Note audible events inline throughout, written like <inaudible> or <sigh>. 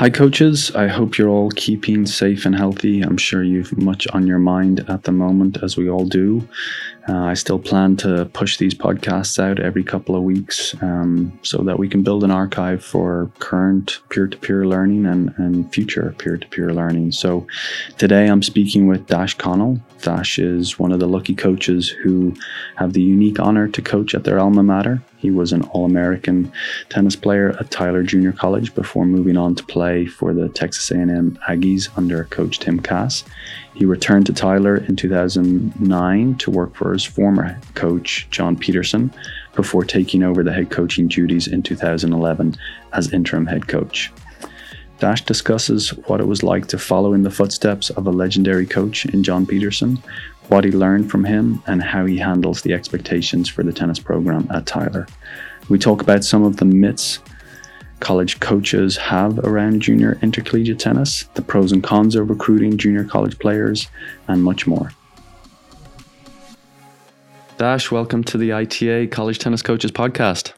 Hi, coaches. I hope you're all keeping safe and healthy. I'm sure you've much on your mind at the moment, as we all do. Uh, I still plan to push these podcasts out every couple of weeks um, so that we can build an archive for current peer to peer learning and, and future peer to peer learning. So today I'm speaking with Dash Connell. Dash is one of the lucky coaches who have the unique honor to coach at their alma mater. He was an All American tennis player at Tyler Junior College before moving on to play for the Texas A&M Aggies under coach Tim Cass. He returned to Tyler in 2009 to work for his former coach John Peterson before taking over the head coaching duties in 2011 as interim head coach. Dash discusses what it was like to follow in the footsteps of a legendary coach in John Peterson, what he learned from him, and how he handles the expectations for the tennis program at Tyler. We talk about some of the myths college coaches have around junior intercollegiate tennis, the pros and cons of recruiting junior college players, and much more. Dash, welcome to the ITA College Tennis Coaches Podcast.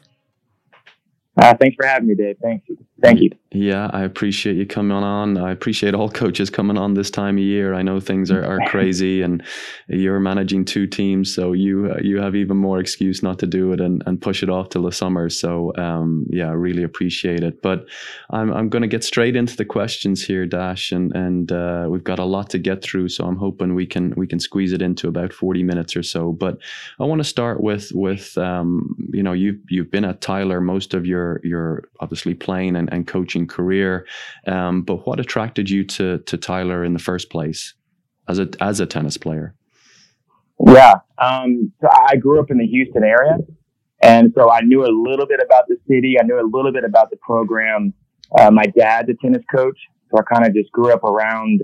Uh, thanks for having me, Dave. Thank you. Thank you. Yeah, I appreciate you coming on. I appreciate all coaches coming on this time of year. I know things are, are <laughs> crazy, and you're managing two teams, so you uh, you have even more excuse not to do it and, and push it off till the summer. So um, yeah, I really appreciate it. But I'm I'm going to get straight into the questions here, Dash, and and uh, we've got a lot to get through. So I'm hoping we can we can squeeze it into about 40 minutes or so. But I want to start with with um, you know you you've been at Tyler most of your your obviously playing and, and coaching career. Um, but what attracted you to to Tyler in the first place as a as a tennis player? Yeah, um, so I grew up in the Houston area, and so I knew a little bit about the city. I knew a little bit about the program. Uh, my dad's a tennis coach, so I kind of just grew up around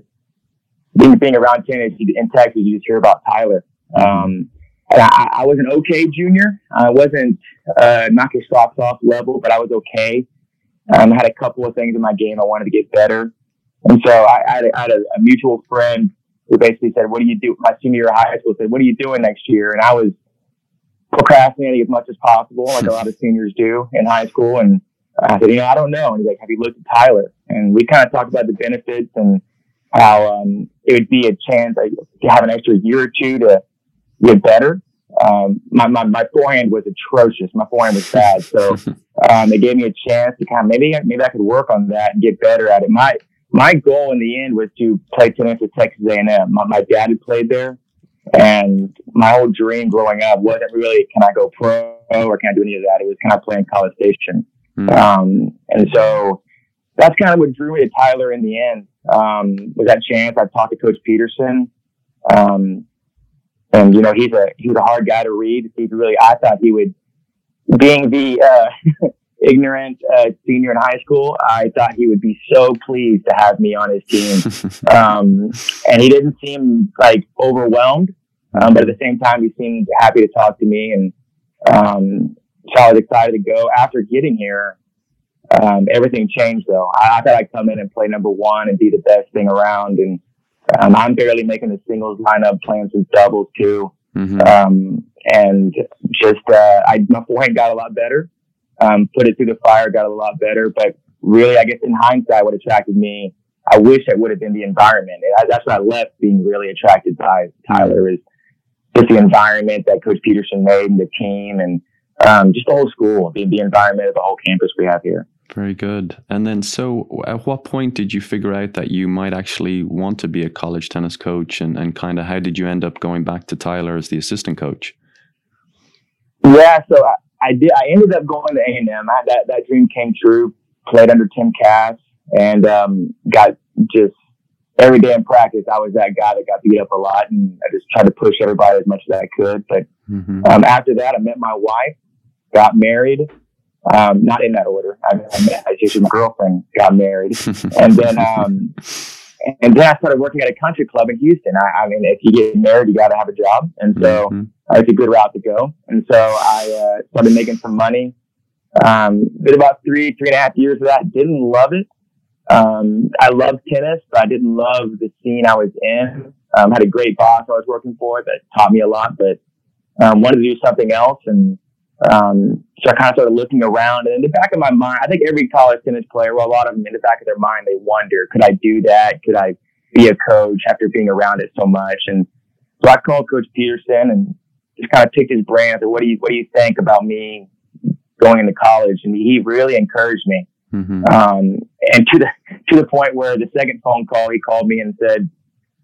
being being around tennis in Texas. You just hear about Tyler. Um, and I, I, was an okay junior. I wasn't uh, knock your socks off level, but I was okay. Um, I had a couple of things in my game I wanted to get better. And so I, I had, a, I had a, mutual friend who basically said, what do you do? My senior year of high school said, what are you doing next year? And I was procrastinating as much as possible, like a lot of seniors do in high school. And I said, you know, I don't know. And he's like, have you looked at Tyler? And we kind of talked about the benefits and how, um, it would be a chance like, to have an extra year or two to get better. Um, my, my, my forehand was atrocious. My forehand was bad. So, <laughs> um, it gave me a chance to kind of maybe, maybe I could work on that and get better at it. My, my goal in the end was to play tennis at Texas A&M. My, my dad had played there and my whole dream growing up wasn't really, can I go pro or can I do any of that? It was kind of playing in College Station. Mm. Um, and so that's kind of what drew me to Tyler in the end. Um, was that chance. I talked to Coach Peterson. Um, and you know he's a he's a hard guy to read. He's really, I thought he would, being the uh, <laughs> ignorant uh, senior in high school, I thought he would be so pleased to have me on his team. <laughs> um, and he didn't seem like overwhelmed, um, but at the same time, he seemed happy to talk to me, and um, so I was excited to go. After getting here, um, everything changed though. I, I thought I'd come in and play number one and be the best thing around, and um, I'm barely making the singles lineup, playing some doubles too. Mm-hmm. Um, and just, uh, I, my forehand got a lot better. Um, put it through the fire, got a lot better. But really, I guess in hindsight, what attracted me, I wish it would have been the environment. that's what I left being really attracted by Tyler is just the environment that Coach Peterson made and the team and, um, just the whole school, the, the environment of the whole campus we have here. Very good. And then, so at what point did you figure out that you might actually want to be a college tennis coach, and, and kind of how did you end up going back to Tyler as the assistant coach? Yeah, so I, I did. I ended up going to A and M. That that dream came true. Played under Tim Cass and um, got just every day in practice. I was that guy that got beat up a lot, and I just tried to push everybody as much as I could. But mm-hmm. um, after that, I met my wife, got married, um, not in that order. I, I met just my girlfriend, got married, <laughs> and then um, and then I started working at a country club in Houston. I, I mean, if you get married, you got to have a job, and so mm-hmm. uh, it's a good route to go. And so I uh, started making some money. Um, did about three, three and a half years of that. Didn't love it. Um, I loved tennis, but I didn't love the scene I was in. Um, had a great boss I was working for that taught me a lot, but um, wanted to do something else and Um, so I kind of started looking around, and in the back of my mind, I think every college tennis player, well, a lot of them in the back of their mind, they wonder, could I do that? Could I be a coach after being around it so much? And so I called Coach Peterson and just kind of picked his brain. I said, "What do you What do you think about me going into college?" And he really encouraged me. Mm-hmm. Um, and to the to the point where the second phone call, he called me and said,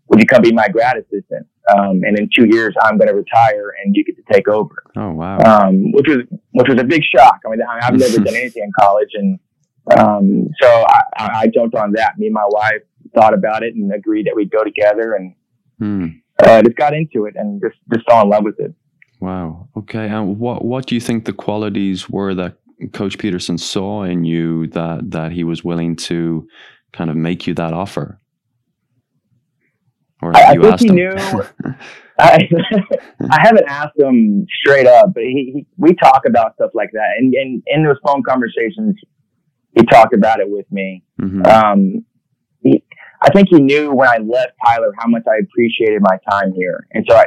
"Would you come be my grad assistant?" Um, and in two years, I'm going to retire, and you get to take over. Oh wow! Um, which was which was a big shock. I mean, I've never done <laughs> anything in college, and um, so I, I, jumped on that. Me and my wife thought about it and agreed that we'd go together, and hmm. uh, just got into it and just just fell in love with it. Wow. Okay. And what what do you think the qualities were that Coach Peterson saw in you that that he was willing to kind of make you that offer? Or I, I think he him? knew. <laughs> I, I haven't asked him straight up, but he, he, we talk about stuff like that, and, and in those phone conversations, he talked about it with me. Mm-hmm. Um, he, I think he knew when I left Tyler how much I appreciated my time here, and so I,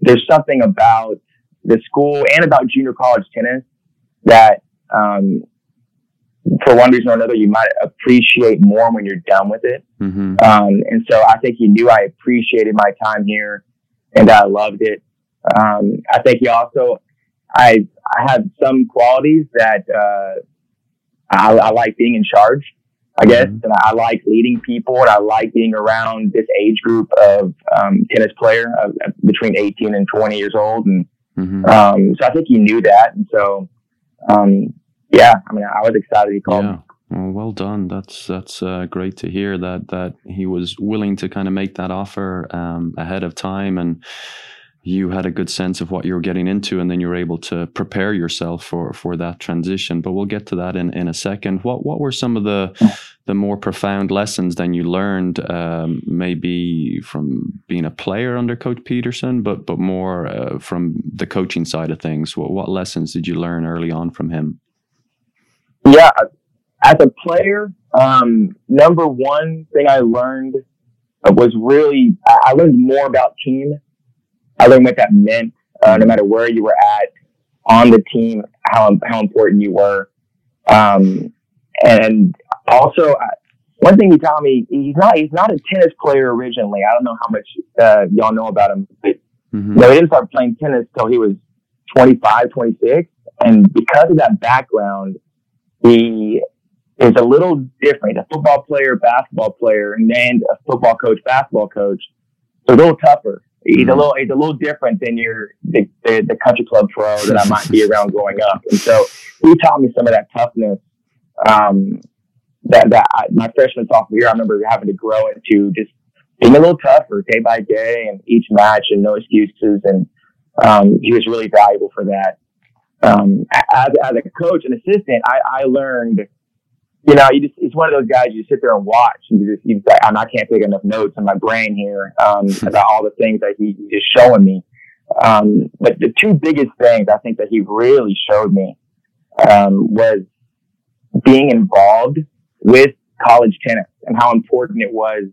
there's something about the school and about junior college tennis that um, for one reason or another, you might appreciate more when you're done with it. Mm-hmm. Um, and so I think he knew I appreciated my time here and I loved it. Um, I think he also, I, I have some qualities that, uh, I, I, like being in charge, I guess, mm-hmm. and I like leading people and I like being around this age group of, um, tennis player uh, between 18 and 20 years old. And, mm-hmm. Um, so I think he knew that. And so, um, yeah, I mean, I was excited he called. Yeah. Well, well done. That's that's uh, great to hear that that he was willing to kind of make that offer um, ahead of time, and you had a good sense of what you were getting into, and then you were able to prepare yourself for for that transition. But we'll get to that in, in a second. What what were some of the the more profound lessons then you learned, um, maybe from being a player under Coach Peterson, but but more uh, from the coaching side of things? What what lessons did you learn early on from him? Yeah, as a player, um, number one thing I learned was really I learned more about team. I learned what that meant. Uh, no matter where you were at on the team, how how important you were, um, and also one thing he taught me he's not he's not a tennis player originally. I don't know how much uh, y'all know about him, but mm-hmm. you know, he didn't start playing tennis till he was 25, 26. and because of that background, he is a little different. A football player, basketball player, and a football coach, basketball coach. So a little tougher. He's mm-hmm. a little, he's a little different than your the, the, the country club pro that I might be around growing up. And so he taught me some of that toughness. Um, that that I, my freshman sophomore year, I remember having to grow into just being a little tougher day by day and each match and no excuses. And um, he was really valuable for that um, as, as a coach and assistant, I, I learned, you know, you just, it's one of those guys you just sit there and watch and you just, you just I can't take enough notes in my brain here, um, <laughs> about all the things that he, he's showing me. Um, but the two biggest things I think that he really showed me, um, was being involved with college tennis and how important it was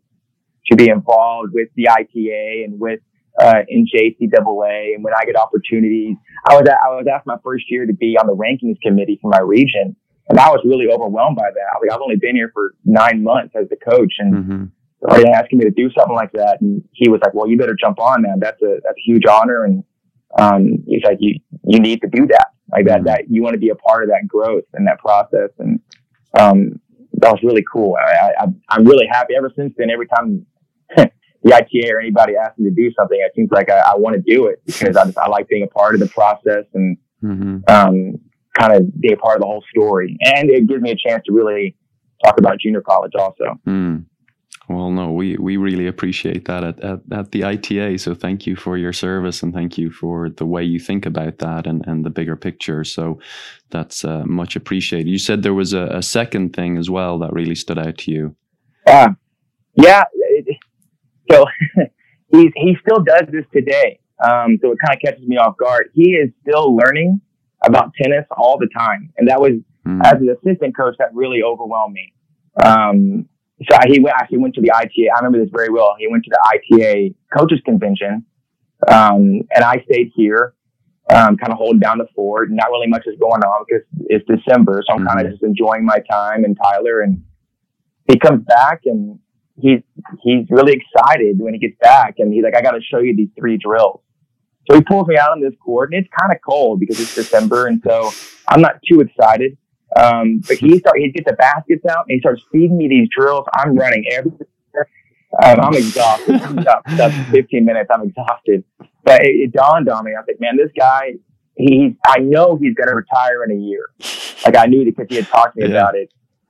to be involved with the ITA and with uh, NJCAA, and when I get opportunities, I was I was asked my first year to be on the rankings committee for my region, and I was really overwhelmed by that. Like I've only been here for nine months as the coach, and mm-hmm. already asking me to do something like that, and he was like, "Well, you better jump on, man. That's a that's a huge honor." And um, he's like, "You you need to do that, like that. Mm-hmm. That you want to be a part of that growth and that process." And um, that was really cool. I, I I'm really happy. Ever since then, every time <laughs> the ITA or anybody asks me to do something, it seems like I, I want to do it because I just, I like being a part of the process and mm-hmm. um, kind of be a part of the whole story. And it gives me a chance to really talk about junior college also. Mm. Well, no, we, we really appreciate that at, at, at, the ITA. So thank you for your service and thank you for the way you think about that and, and the bigger picture. So that's uh, much appreciated. You said there was a, a, second thing as well that really stood out to you. Uh, yeah, it, so <laughs> he's, he still does this today. Um, so it kind of catches me off guard. He is still learning about tennis all the time. And that was, mm. as an assistant coach, that really overwhelmed me. Um, so he went, actually went to the ITA. I remember this very well. He went to the ITA coaches convention. Um, and I stayed here. um, kind of holding down the fort. Not really much is going on because it's December, so I'm mm-hmm. kind of just enjoying my time and Tyler. And he comes back and he's he's really excited when he gets back, and he's like, "I got to show you these three drills." So he pulls me out on this court, and it's kind of cold because it's December, and so I'm not too excited. Um, but he start he gets the baskets out and he starts feeding me these drills. I'm running everywhere. Um, I'm exhausted. That's 15 minutes. I'm exhausted. But it, it, dawned on me. I was like, man, this guy, he's, I know he's going to retire in a year. Like I knew because he had talked to me yeah. about it.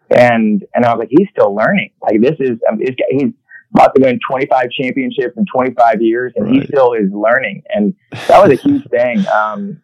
And, and I was like, he's still learning. Like this is, um, this guy, he's about to win 25 championships in 25 years and right. he still is learning. And that was a huge thing. Um,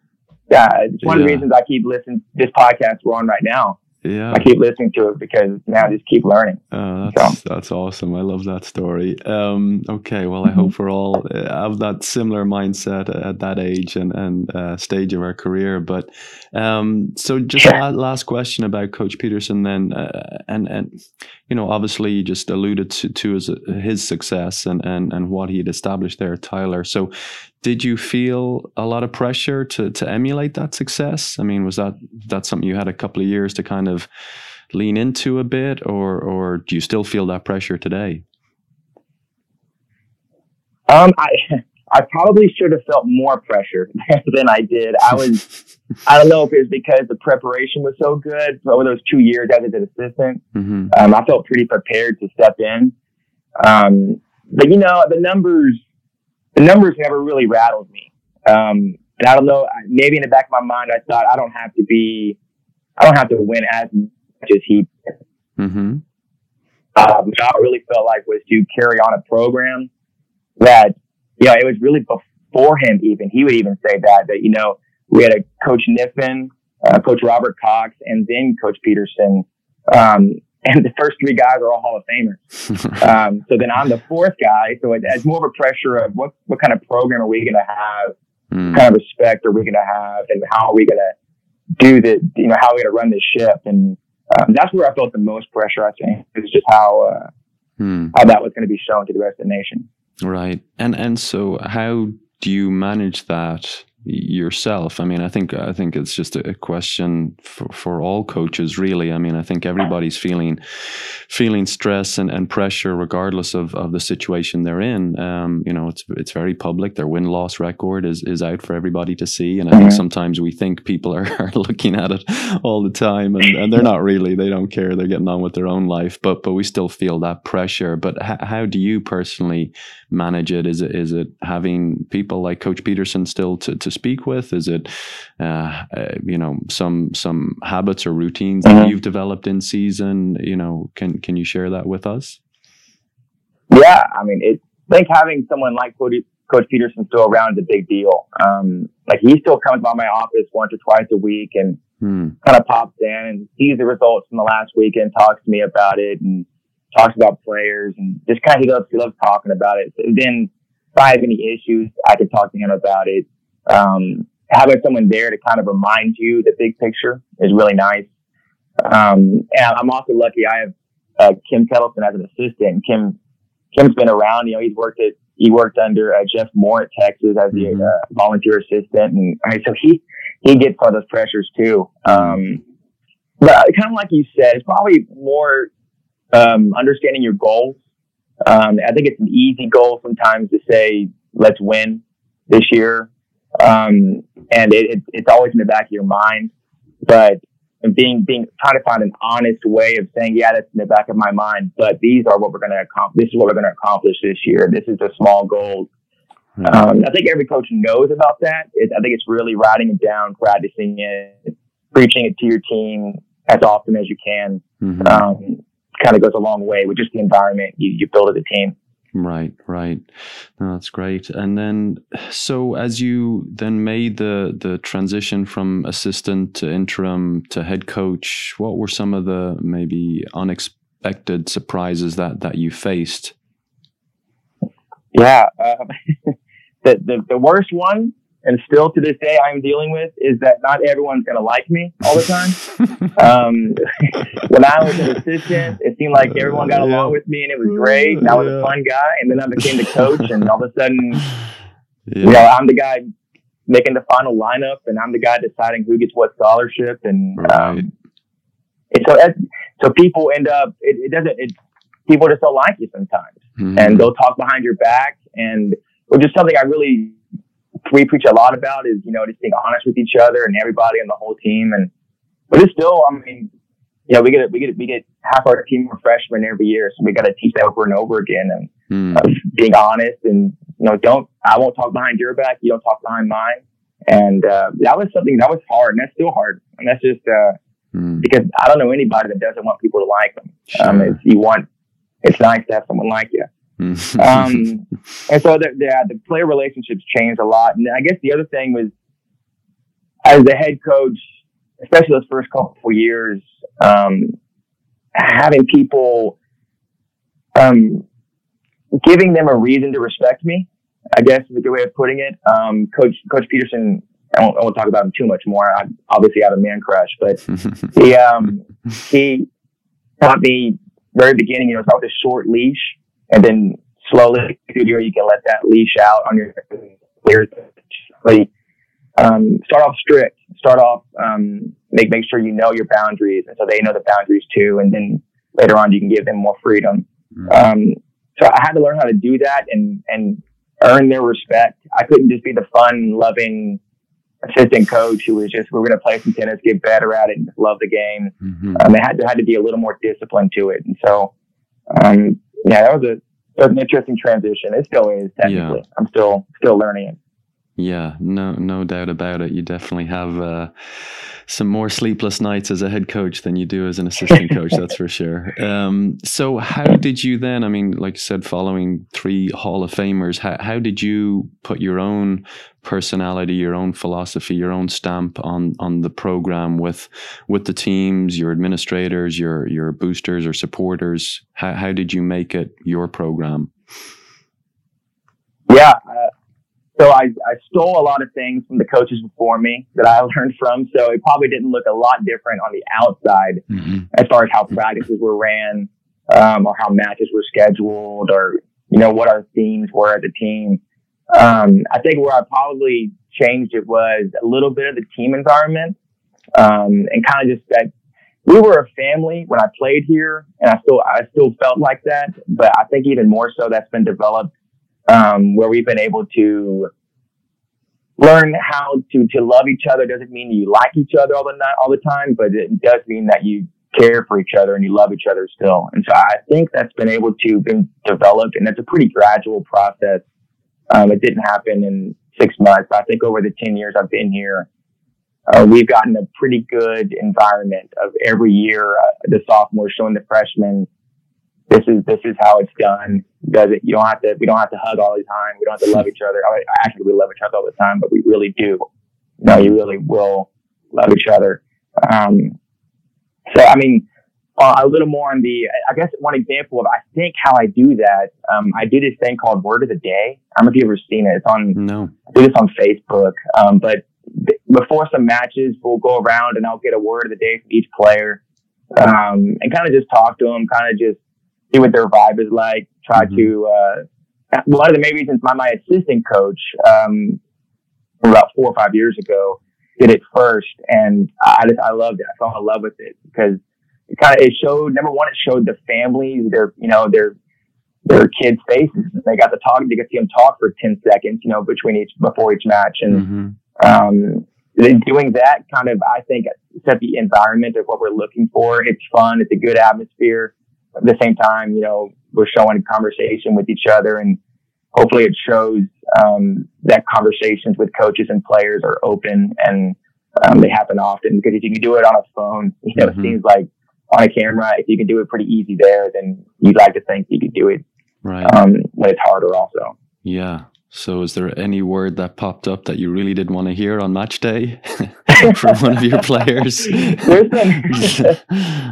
yeah, it's one yeah. of the reasons I keep listening to this podcast we're on right now yeah i keep listening to it because now I just keep learning uh, that's, so. that's awesome i love that story um, okay well i mm-hmm. hope we're all uh, have that similar mindset at that age and, and uh, stage of our career but um, so just yeah. last question about coach peterson then uh, and and you know obviously you just alluded to, to his, his success and, and and what he had established there tyler so did you feel a lot of pressure to to emulate that success? I mean, was that that something you had a couple of years to kind of lean into a bit, or or do you still feel that pressure today? Um, I I probably should have felt more pressure <laughs> than I did. I was I don't know if it was because the preparation was so good over those two years as an assistant. Mm-hmm. Um, I felt pretty prepared to step in. Um, but you know, the numbers the numbers never really rattled me. Um, and I don't know, maybe in the back of my mind, I thought I don't have to be, I don't have to win as much as he did. Mm-hmm. Which I really felt like was to carry on a program that, you know, it was really before him even. He would even say that, that, you know, we had a coach Kniffin, uh, coach Robert Cox, and then coach Peterson. Um, and the first three guys are all Hall of Famers. <laughs> um, so then I'm the fourth guy. So it, it's more of a pressure of what, what kind of program are we going to have? Mm. Kind of respect are we going to have? And how are we going to do the, you know, how are we going to run this ship? And um, that's where I felt the most pressure, I think, is just how, uh, mm. how that was going to be shown to the rest of the nation. Right. And, and so how do you manage that? Yourself. I mean i think i think it's just a question for, for all coaches really. I mean i think everybody's feeling feeling stress and, and pressure regardless of, of the situation they're in. Um, you know it's it's very public. Their win-loss record is is out for everybody to see. And i think mm-hmm. sometimes we think people are, <laughs> are looking at it all the time and, and they're not really they don't care. They're getting on with their own life but but we still feel that pressure. But h- how do you personally manage it? Is it is it having people like coach peterson still to, to speak with? Is it, uh, uh, you know, some some habits or routines mm-hmm. that you've developed in season? You know, can can you share that with us? Yeah, I mean, it, I think having someone like Coach, Coach Peterson still around is a big deal. Um, like he still comes by my office once or twice a week and hmm. kind of pops in and sees the results from the last week and talks to me about it and talks about players and just kind of he loves he loves talking about it. So then if I have any issues, I can talk to him about it um, having someone there to kind of remind you the big picture is really nice. Um, and I'm also lucky I have uh, Kim Kettleson as an assistant. Kim Kim's been around. You know, he's worked at he worked under uh, Jeff Moore at Texas as the mm-hmm. uh, volunteer assistant, and so he he gets all those pressures too. Um, but kind of like you said, it's probably more um, understanding your goals. Um, I think it's an easy goal sometimes to say, "Let's win this year," Um, and it, it, it's always in the back of your mind, but being, being, trying to find an honest way of saying, yeah, that's in the back of my mind, but these are what we're going to accomplish. This is what we're going to accomplish this year. This is a small goal. Mm-hmm. Um, I think every coach knows about that. It, I think it's really writing it down, practicing it, preaching it to your team as often as you can. Mm-hmm. Um, kind of goes a long way with just the environment you, you build as a team. Right, right. No, that's great. And then, so as you then made the the transition from assistant to interim to head coach, what were some of the maybe unexpected surprises that that you faced? Yeah, uh, <laughs> the, the the worst one and still to this day I'm dealing with is that not everyone's going to like me all the time. <laughs> um, <laughs> when I was an assistant, it seemed like everyone got along yeah. with me and it was great. And I was yeah. a fun guy. And then I became the coach and all of a sudden, yeah. <sighs> you know, I'm the guy making the final lineup, and I'm the guy deciding who gets what scholarship, and Right. um, and so so people end up it, it doesn't it people just don't like you sometimes, Mhm. and they'll talk behind your back, and which is something I really we preach a lot about is you know just being honest with each other and everybody on the whole team, and but it's still I mean. You know, we get we get we get half our team are freshmen every year, so we got to teach that over and over again. And Mm. of being honest and you know don't I won't talk behind your back you don't talk behind mine and uh, that was something that was hard and that's still hard and that's just uh, Mm. because I don't know anybody that doesn't want people to like them um, Sure. it's, you want it's nice to have someone like you. Um, and so the, the, the player relationships changed a lot and I guess the other thing was as the head coach especially those first couple of years um, having people um, giving them a reason to respect me, I guess is a good way of putting it. Um, Coach Coach Peterson, I won't, I won't talk about him too much more. I obviously had a man crush, but <laughs> he um, he taught me very beginning, you know, start with a short leash, and then slowly through the year you can let that leash out on your players. Um, start off strict. Start off um, make make sure you know your boundaries, and so they know the boundaries too. And then later on, you can give them more freedom. Um, so I had to learn how to do that and and earn their respect. I couldn't just be the fun, loving assistant coach who was just we're going to play some tennis, get better at it, and just love the game. Mhm. Um, it had to had to be a little more disciplined to it, and so um, yeah, that was a that was an interesting transition. It still is technically. I'm still still learning it. Yeah, no, no doubt about it. You definitely have uh, some more sleepless nights as a head coach than you do as an assistant <laughs> coach. that's for sure. Um, so, how did you then? I mean, like you said, following three Hall of Famers, how, how did you put your own personality, your own philosophy, your own stamp on on the program with with the teams, your administrators, your your boosters or supporters? How how did you make it your program? Yeah. So I, I stole a lot of things from the coaches before me that I <laughs> learned from. So it probably didn't look a lot different on the outside as far as how practices were ran, um, or how matches were scheduled, or you know what our themes were as a team. Um, I think where I probably changed it was a little bit of the team environment, um, and kind of just that we were a family when I played here, and I still I still felt like that. But I think even more so that's been developed um, where we've been able to learn how to to love each other. Doesn't mean you like each other all the night, all the time, but it does mean that you care for each other and you love each other still. And so I think that's been able to been developed, and it's a pretty gradual process. Um, it didn't happen in six months. I think over the ten years I've been here, uh, we've gotten a pretty good environment of every year uh, the sophomores showing the freshmen this is this is how it's done. Does it? You don't have to. We don't have to hug all the time. We don't have to love each other. I, actually, we love each other all the time, but we really do. No, you really will love each other. Um, so, I mean, uh, a little more on the. I guess one example of I think how I do that. Um, I do this thing called Word of the Day. I don't know if you've ever seen it. It's on No. I do this on Facebook. Um, but b- before some matches, we'll go around and I'll get a word of the day from each player, um, and kind of just talk to them, kind of just see what their vibe is like. Try Mhm. to. Uh, one of the main reasons my my assistant coach, um, about four or five years ago, did it first, and I just I loved it. I fell in love with it because it kind of it showed number one, it showed the families, their you know their their kids' faces. They got to talk. They to see them talk for ten seconds, you know, between each before each match, and Mhm. um, doing that kind of I think set the environment of what we're looking for. It's fun. It's a good atmosphere. At the same time, you know, we're showing conversation with each other, and hopefully, it shows um, that conversations with coaches and players are open and um, they happen often. Because if you can do it on a phone, <laughs> you know, Mhm. it seems like on a camera, if you can do it pretty easy there, then you'd like to think you could do it Right. um, when it's harder also. Yeah. So, is there any word that popped up that you really didn't want to hear on match day <laughs> from one of your players? <laughs>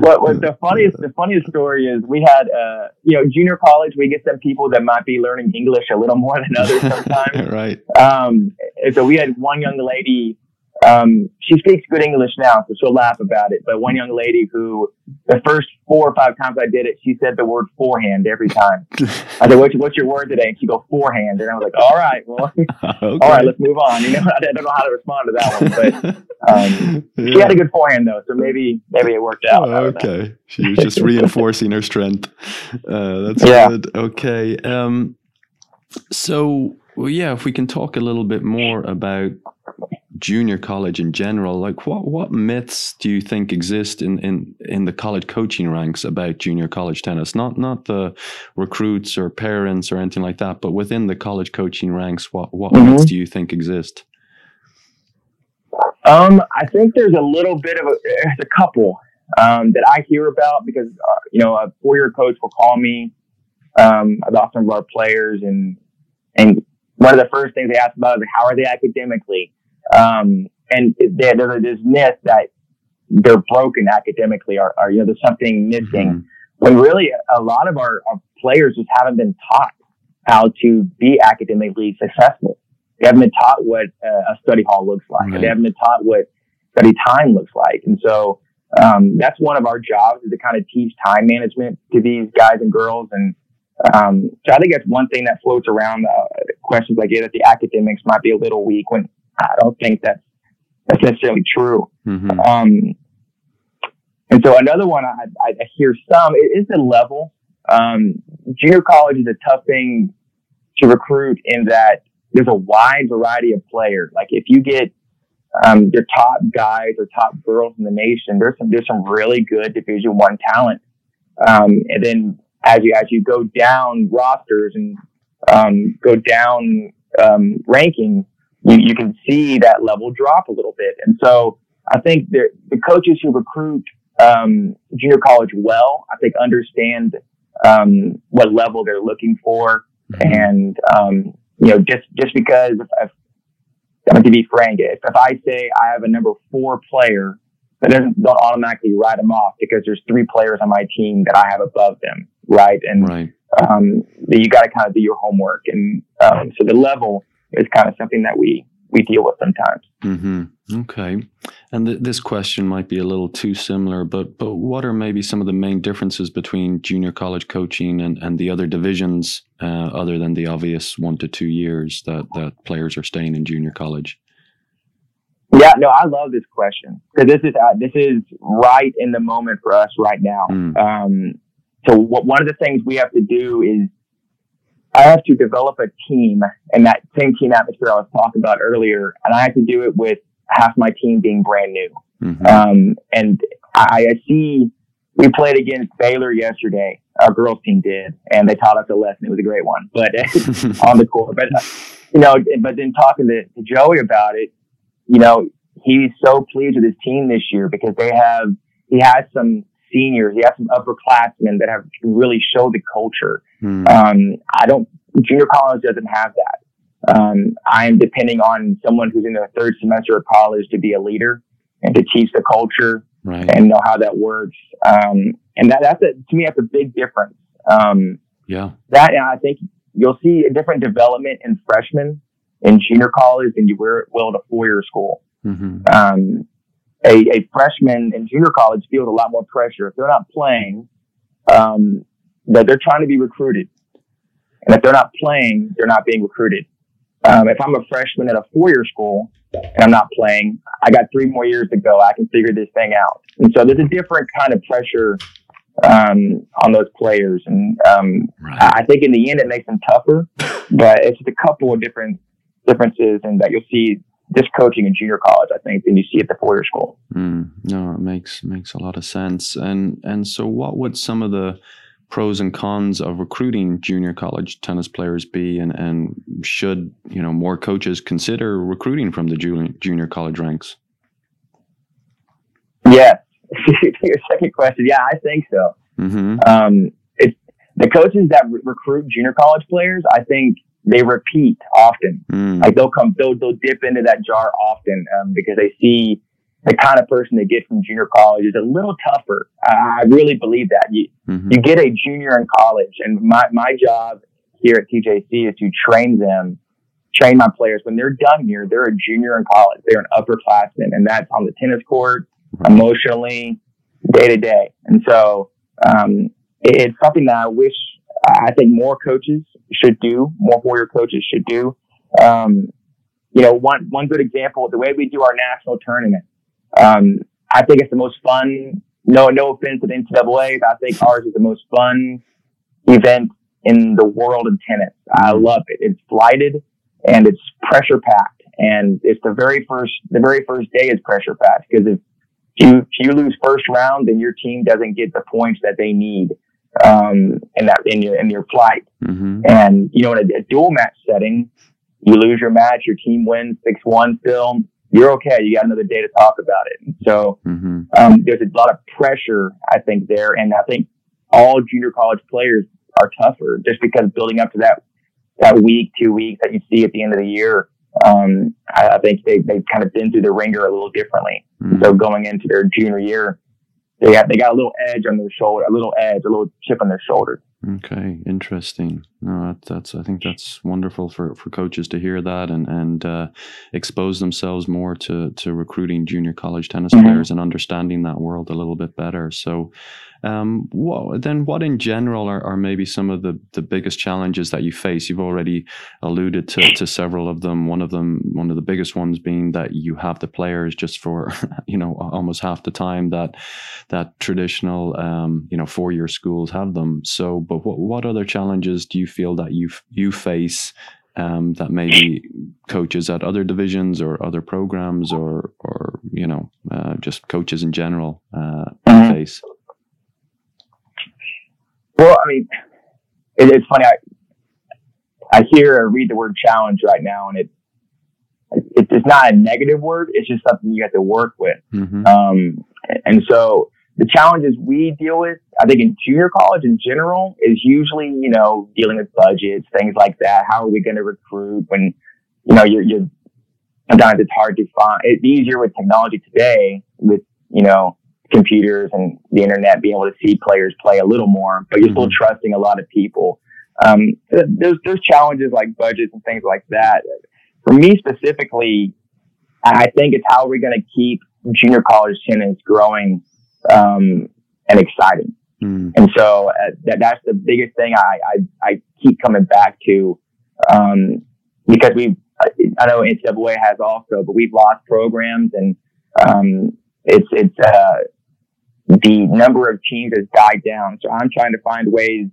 What, was the funniest the funniest story is we had uh you know junior college we get some people that might be learning English a little more than others sometimes <laughs> right. um so we had one young lady um, she speaks good English now, so she'll laugh about it. But one young lady who, the first four or five times I did it, she said the word forehand every time. I said, what's, what's your word today? And she go forehand. And I was like, all right, well, okay. <laughs> all right, let's move on. You know, <laughs> I don't know how to respond to that one, but <laughs> um, yeah. she had a good forehand though, so maybe maybe it worked out. Oh, okay, she was just reinforcing her strength. Uh, that's yeah. good. Okay, um, so well, yeah, if we can talk a little bit more about junior college in general, like what what myths do you think exist in in in the college coaching ranks about junior college tennis? Not not the recruits or parents or anything like that, but within the college coaching ranks, what what mm-hmm. myths do you think exist? Um, I think there's a little bit of a, there's a couple um, that I hear about because uh, you know a four year coach will call me um, about some of our players and and one of the first things they ask about is how are they academically um, and there, there's this myth that they're broken academically or, or you know, there's something missing. Mm-hmm. When really a lot of our, our, players just haven't been taught how to be academically successful. They haven't been taught what uh, a study hall looks like. Right. They haven't been taught what study time looks like. And so, um, that's one of our jobs is to kind of teach time management to these guys and girls. And, um, so I think that's one thing that floats around uh, questions like, yeah, that the academics might be a little weak when I don't think that's that's necessarily true. Mm-hmm. Um, and so another one I, I hear some is the level. Um, junior college is a tough thing to recruit in that there's a wide variety of players. Like if you get um, your top guys or top girls in the nation, there's some there's some really good Division One talent. Um, and then as you as you go down rosters and um, go down um, rankings, you, you can see that level drop a little bit. And so I think the, the coaches who recruit um, junior college well, I think understand um, what level they're looking for. Mm-hmm. And, um, you know, just, just because if, if I'm going to be frank, if, if I say I have a number four player, that doesn't don't automatically write them off because there's three players on my team that I have above them, right? And right. Um, you got to kind of do your homework, and um, so the level is kind of something that we we deal with sometimes. Mm-hmm. Okay, and th- this question might be a little too similar, but but what are maybe some of the main differences between junior college coaching and, and the other divisions, uh, other than the obvious one to two years that that players are staying in junior college? Yeah, no, I love this question because this is uh, this is right in the moment for us right now. Mm. Um, so what, one of the things we have to do is I have to develop a team and that same team atmosphere I was talking about earlier, and I have to do it with half my team being brand new. Mm-hmm. Um, and I, I, see we played against Baylor yesterday. Our girls team did, and they taught us a lesson. It was a great one, but <laughs> <laughs> on the court. But you know, but then talking to, to Joey about it, you know, he's so pleased with his team this year because they have he has some seniors, You have some upperclassmen that have really showed the culture. Mm. Um, I don't, junior college doesn't have that. Um, I'm depending on someone who's in their third semester of college to be a leader and to teach the culture right. and know how that works. Um, and that, that's a, to me, that's a big difference. Um, yeah. That, and I think you'll see a different development in freshmen in junior college than you will at a four year school. Mm-hmm. Um, a, a freshman in junior college feels a lot more pressure. If they're not playing, um, that they're trying to be recruited. And if they're not playing, they're not being recruited. Um, if I'm a freshman at a four-year school and I'm not playing, I got three more years to go. I can figure this thing out. And so there's a different kind of pressure um, on those players. And um, right. I think in the end, it makes them tougher. But it's just a couple of different differences, and that you'll see this coaching in junior college, I think, than you see at the four year school. Mm, no, it makes makes a lot of sense. And and so, what would some of the pros and cons of recruiting junior college tennis players be, and and should you know more coaches consider recruiting from the junior junior college ranks? Yeah, <laughs> your second question. Yeah, I think so. Mm-hmm. Um, it's the coaches that re- recruit junior college players. I think they repeat often. Mm. Like they'll come, they'll, they'll dip into that jar often um, because they see the kind of person they get from junior college is a little tougher. I really believe that. You, mm-hmm. you get a junior in college, and my, my job here at TJC is to train them train my players. When they're done here, they're a junior in college. They're an upperclassman, and that's on the tennis court, emotionally, day to day. And so um, it's something that I wish I think more coaches should do, more warrior coaches should do. Um, you know, one one good example, the way we do our national tournament. Um, I think it's the most fun. No, no offense to the NCAA. I think ours is the most fun event in the world of tennis. I love it. It's flighted and it's pressure packed. And it's the very first, the very first day is pressure packed because if you, if you lose first round, then your team doesn't get the points that they need, um, in that, in your, in your flight. Mm-hmm. And, you know, in a, a dual match setting, you lose your match, your team wins 6-1 still, you're okay. You got another day to talk about it. So, mm-hmm. um, there's a lot of pressure, I think, there. And I think all junior college players are tougher just because building up to that that week, two weeks that you see at the end of the year. Um, I, I, think they they've kind of been through the ringer a little differently. Mm-hmm. So going into their junior year, they got they got a little edge on their shoulder, a little edge, a little chip on their shoulder. Okay, interesting. No, that, that's I think that's wonderful for, for coaches to hear that and and uh, expose themselves more to to recruiting junior college tennis mm-hmm. players and understanding that world a little bit better. So, um, what, then what in general are, are maybe some of the, the biggest challenges that you face? You've already alluded to, to several of them. One of them, one of the biggest ones being that you have the players just for, <laughs> you know, almost half the time that, that traditional, um, you know, four year schools have them. So, but what, what other challenges do you feel that you, you face um, that maybe coaches at other divisions or other programs or or you know uh, just coaches in general uh, mm-hmm. face? Well, I mean, it, it's funny. I I hear or read the word challenge right now, and it, it it's not a negative word. It's just something you have to work with. Mm-hmm. Um, and so the challenges we deal with, I think in junior college in general, is usually you know dealing with budgets, things like that. How are we going to recruit when you know you're you're sometimes it's hard to find. It's easier with technology today with you know computers and the internet, being able to see players play a little more, but you're mm-hmm. still trusting a lot of people. Um, there's, there's challenges like budgets and things like that. For me specifically, I think it's how are we're going to keep junior college tennis growing um, and exciting. Mm. And so uh, that, that's the biggest thing I, I, I keep coming back to um, because we I know NCAA has also, but we've lost programs and um, it's it's uh, the number of teams has died down. So I'm trying to find ways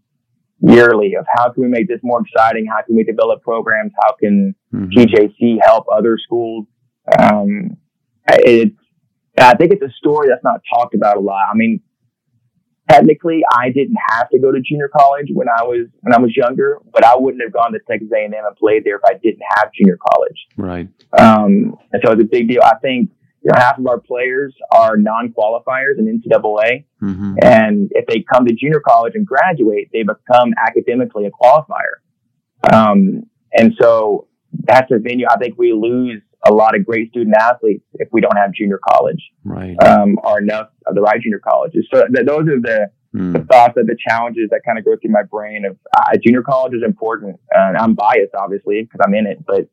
yearly of how can we make this more exciting? How can we develop programs? How can mm-hmm. TJC help other schools? Um, it's, I think it's a story that's not talked about a lot. I mean, technically, I didn't have to go to junior college when I was when I was younger, but I wouldn't have gone to Texas A&M and played there if I didn't have junior college. Right. Um, and so it's a big deal. I think you know, half of our players are non-qualifiers in NCAA. Mm-hmm. And if they come to junior college and graduate, they become academically a qualifier. Um, and so that's a venue. I think we lose a lot of great student athletes if we don't have junior college, right? Um, or enough of the right junior colleges. So th- those are the, mm. the thoughts of the challenges that kind of go through my brain. Of uh, junior college is important, and I'm biased obviously because I'm in it, but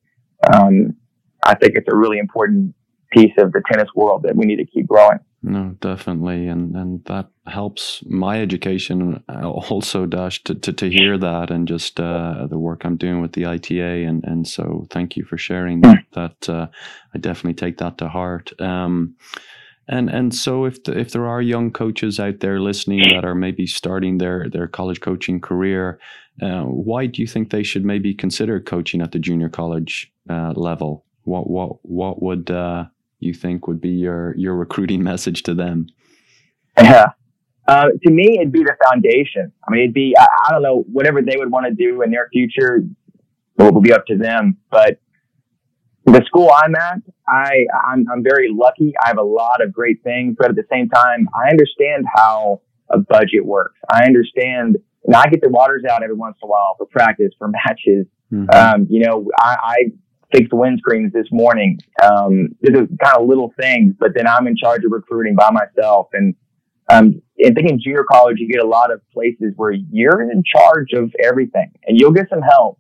um, I think it's a really important piece of the tennis world that we need to keep growing. No, definitely, and and that helps my education uh, also, Dash, to, to, to hear that and just uh, the work I'm doing with the ITA, and and so thank you for sharing that. that uh, I definitely take that to heart. Um, and and so if the, if there are young coaches out there listening that are maybe starting their their college coaching career, uh, why do you think they should maybe consider coaching at the junior college uh, level? What what what would uh, you think would be your your recruiting <laughs> message to them? Yeah. Uh, to me, it'd be the foundation. I mean, it'd be, I, I don't know, whatever they would want to do in their future will be up to them. But the school I'm at, I, I'm, I'm very lucky. I have a lot of great things, but at the same time, I understand how a budget works. I understand, and I get the waters out every once in a while for practice, for matches. Mm-hmm. Um, you know, I, I fixed windscreens this morning. Um, these are kind of little things, but then I'm in charge of recruiting by myself. And, um, and thinking junior college, you get a lot of places where you're in charge of everything and you'll get some help.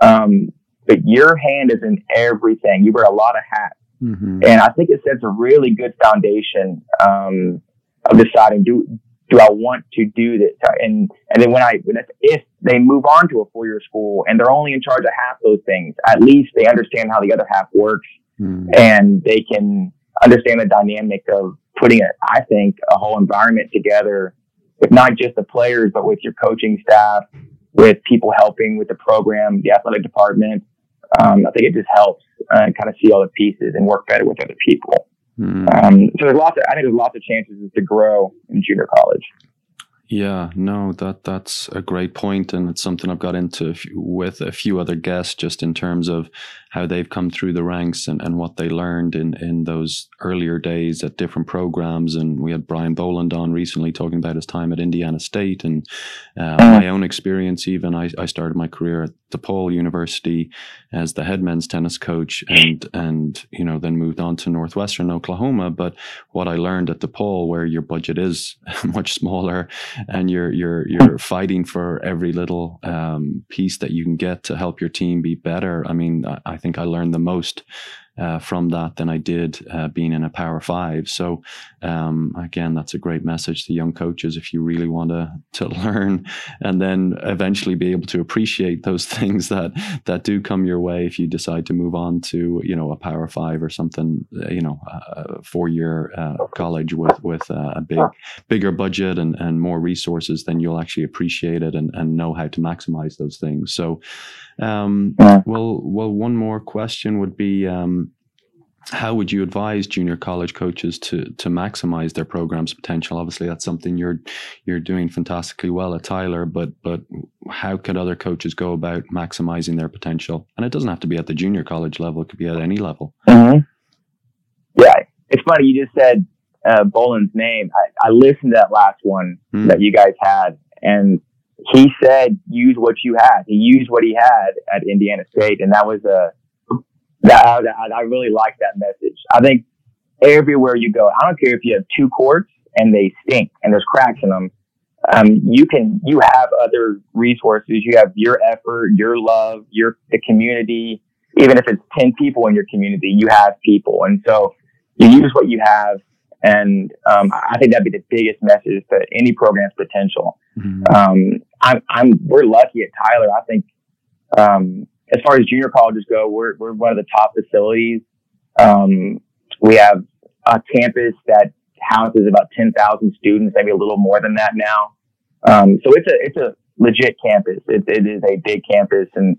Um, but your hand is in everything. You wear a lot of hats. Mm-hmm. And I think it sets a really good foundation um, of deciding do do I want to do this? And and then when I when if they move on to a four year school and they're only in charge of half those things, at least they understand how the other half works, mm. and they can understand the dynamic of putting it. I think a whole environment together with not just the players, but with your coaching staff, with people helping with the program, the athletic department. Um, I think it just helps uh, kind of see all the pieces and work better with other people. Mm. Um, so there's lots of, I think there's lots of chances to grow in junior college. Yeah, no, that that's a great point, and it's something I've got into with a few other guests, just in terms of how they've come through the ranks and, and what they learned in in those earlier days at different programs. And we had Brian Boland on recently talking about his time at Indiana State and uh, my own experience. Even I, I started my career at DePaul University as the head men's tennis coach, and and you know then moved on to Northwestern Oklahoma. But what I learned at DePaul, where your budget is <laughs> much smaller and you're you're you're fighting for every little um, piece that you can get to help your team be better. I mean, I, I think I learned the most uh, from that than I did uh, being in a Power Five. So um, again, that's a great message to young coaches if you really want to to <laughs> learn and then eventually be able to appreciate those <laughs> things that that do come your way if you decide to move on to you know a Power Five or something uh, you know a four year uh, college with with uh, a big bigger budget and and more resources. Then you'll actually appreciate it and and know how to maximize those things. So. Um, well, well, one more question would be, um, how would you advise junior college coaches to to maximize their program's potential? Obviously, that's something you're you're doing fantastically well at Tyler, but but how could other coaches go about maximizing their potential? And it doesn't have to be at the junior college level; it could be at any level. Mm-hmm. Yeah, it's funny you just said uh, Boland's name. I, I listened to that last one mm. that you guys had, and he said use what you had. He used what he had at Indiana State, and that was a that I, I really like that message. I think everywhere you go, I don't care if you have two courts and they stink and there's cracks in them. Um, you can you have other resources. You have your effort, your love, your the community. Even if it's ten people in your community, you have people, and so you use what you have and um, I think that'd be the biggest message to any program's potential. Mm-hmm. Um, I'm, I'm, we're lucky at Tyler. I think, um, as far as junior colleges go, we're, we're one of the top facilities. Um, we have a campus that houses about 10,000 students, maybe a little more than that now. Um, so it's a, it's a legit campus. It, it is a big campus and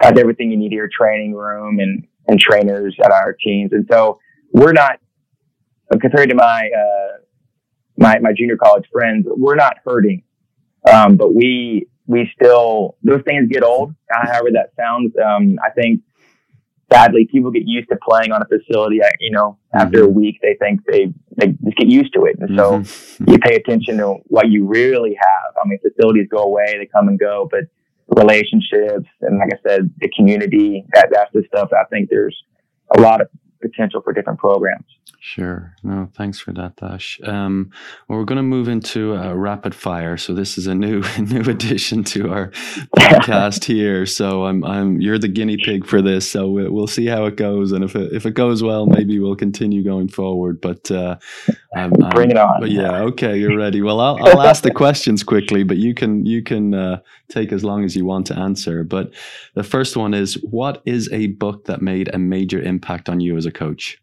has everything you need here, training room and, and trainers at our teams. And so we're not compared to my uh, my my junior college friends, we're not hurting, um, but we we still those things get old. However that sounds, um, I think sadly people get used to playing on a facility. You know, after mm-hmm. a week they think they they just get used to it, and so mm-hmm. you pay attention to what you really have. I mean, facilities go away, they come and go, but relationships and like I said, the community that that's the stuff I think there's a lot of potential for different programs. Sure. No, thanks for that, Dash. Um, well, we're going to move into a rapid fire. So this is a new <laughs> new addition to our podcast <laughs> here. So I'm I'm you're the guinea pig for this. So we'll see how it goes, and if it if it goes well, maybe we'll continue going forward. But uh, I'm, bring it on. But yeah, <laughs> okay, you're ready. Well, I'll I'll ask the questions quickly, but you can you can uh, take as long as you want to answer. But the first one is, what is a book that made a major impact on you as a coach?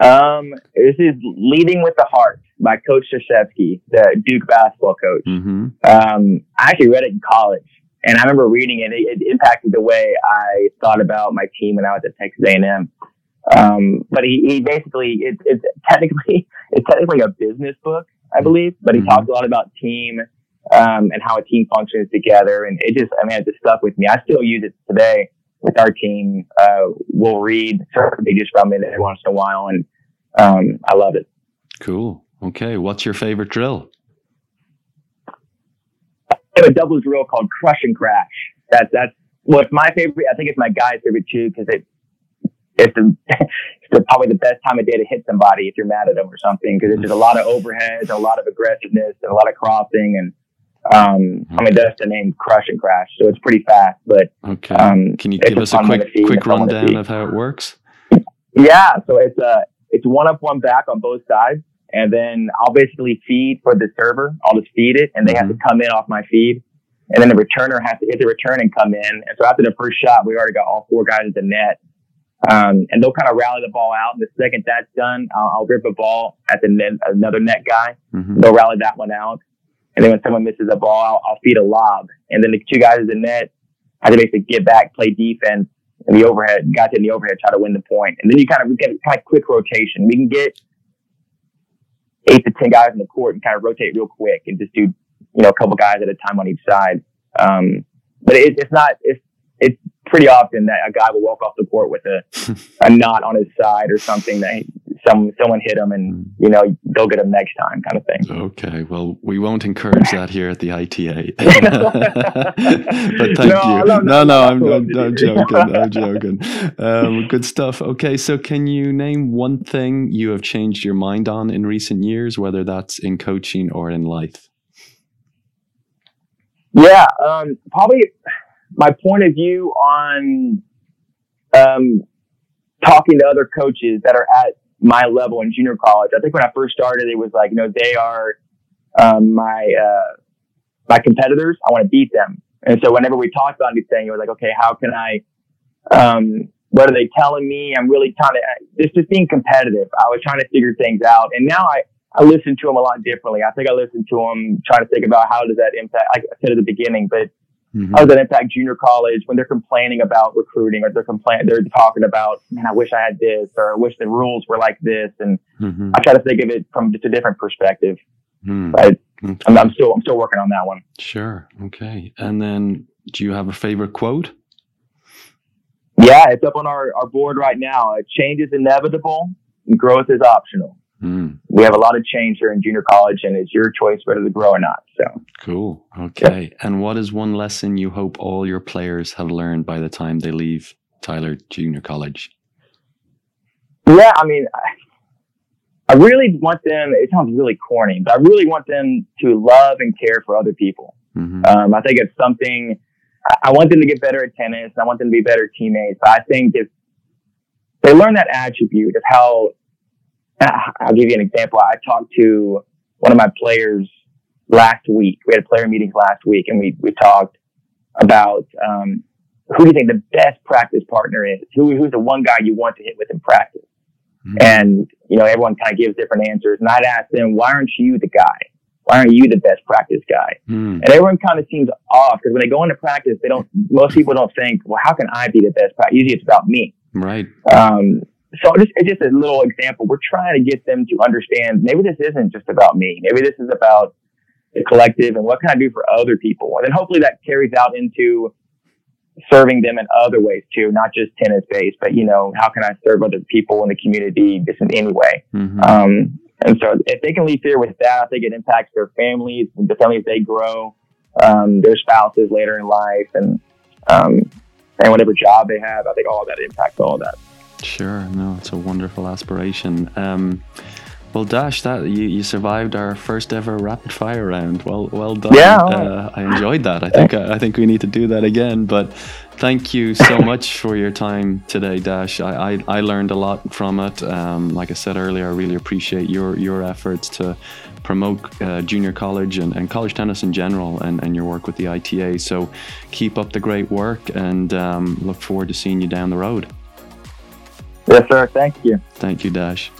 Um, this is Leading with the Heart by Coach Krzyzewski, the Duke basketball coach. Mm-hmm. Um, I actually read it in college, and I remember reading it. It, it impacted the way I thought about my team when I was at Texas A&M. Um, but he, he basically, it, it's technically, <laughs> it's technically a business book, I believe, but he mm-hmm. talks a lot about team, um, and how a team functions together. And it just, I mean, it just stuck with me. I still use it today with our team. Uh, we'll read certain pages from it every once in a while, and um, I love it. Cool. Okay, what's your favorite drill? I have a double drill called Crush and Crash. That's that's what's my favorite. I think it's my guy's favorite too because it it's, the, <laughs> it's the, probably the best time of day to hit somebody if you're mad at them or something because there's just a lot of overheads, a lot of aggressiveness, and a lot of crossing, and Um, I mean, that's the name Crush and Crash, so it's pretty fast. But Okay. um, Can you give us a quick quick it's fun one to rundown of how it works? yeah, so it's uh it's one up, one back on both sides, and then I'll basically feed for the server. I'll just feed it, and they have to come in off my feed, and then the returner has to hit the return and come in. And so after the first shot, we already got all four guys at the net. Um, and they'll kind of rally the ball out. And the second that's done, I'll, I'll rip a ball at the net, another net guy. hmm they'll rally that one out. And then when someone misses a ball, I'll, I'll feed a lob. And then the two guys in the net have to basically get back, play defense, and the overhead, guys in the overhead try to win the point. And then you kind of we get kind of quick rotation. We can get eight to ten guys in the court and kind of rotate real quick and just do, you know, a couple guys at a time on each side. Um, but it, it's not, it's pretty often that a guy will walk off the court with a, <laughs> a knot on his side or something that some, someone hit him and, you know, they'll get him next time kind of thing. Okay, well, we won't encourage that here at the ITA. <laughs> <laughs> but thank No, you. no, No, no, I'm, I'm, I'm joking. I'm joking. Um, good stuff. Okay, so can you name one thing you have changed your mind on in recent years, whether that's in coaching or in life? Yeah, um, probably my point of view on um, talking to other coaches that are at my level in junior college. I think when I first started, it was like, you know, they are um, my uh, my competitors. I want to beat them. And so whenever we talked about anything, it was like, okay, how can I? Um, what are they telling me? I'm really trying to just just being competitive. I was trying to figure things out, and now I I listen to them a lot differently. I think I listen to them trying to think about how does that impact. Like I said at the beginning, but Mhm. how does that impact junior college when they're complaining about recruiting or they're complaining, they're talking about, man, I wish I had this or I wish the rules were like this. And Mhm. I try to think of it from just a different perspective. Hmm. But Okay. I'm, I'm still, I'm still working on that one. Sure. Okay. And then, do you have a favorite quote? Yeah, it's up on our, our board right now. Change is inevitable. and Growth is optional. Hmm. We have a lot of change here in junior college, and it's your choice whether to grow or not. So, Cool. Okay. And what is one lesson you hope all your players have learned by the time they leave Tyler Junior College? yeah, I mean, I, I really want them. It sounds really corny, but I really want them to love and care for other people. hmm Um, I think it's something. I- want them to get better at tennis. I want them to be better teammates. But I think if they learn that attribute of how, I'll give you an example. I talked to one of my players last week. We had a player meetings last week, and we we talked about um, who do you think the best practice partner is? Who who's the one guy you want to hit with in practice? Mhm. And you know, everyone kind of gives different answers. And I'd ask them, why aren't you the guy? Why aren't you the best practice guy? Hmm. And everyone kind of seems off because when they go into practice, they don't. Most people don't think, "Well, how can I be the best?" practice? Usually, it's about me. Right. Um, so just, just a little example. We're trying to get them to understand. Maybe this isn't just about me. Maybe this is about the collective and what can I do for other people. And then hopefully that carries out into serving them in other ways too, not just tennis based, but you know, how can I serve other people in the community just in any way? Mhm. Um, and so if they can leave here with that, I think it impacts their families, the families they grow, um, their spouses later in life, and um, and whatever job they have. I think all that impacts all of that. Sure, no, it's a wonderful aspiration. Um, well, Dash, that you, you survived our first ever rapid fire round. Well, well done. Yeah, uh, I enjoyed that. I think I, I think we need to do that again. But thank you so <laughs> much for your time today, Dash. I, I, I learned a lot from it. Um, like I said earlier, I really appreciate your your efforts to promote uh, junior college and, and college tennis in general, and, and your work with the ITA. So keep up the great work, and um, look forward to seeing you down the road. Yes, sir. Thank you. Thank you, Dash.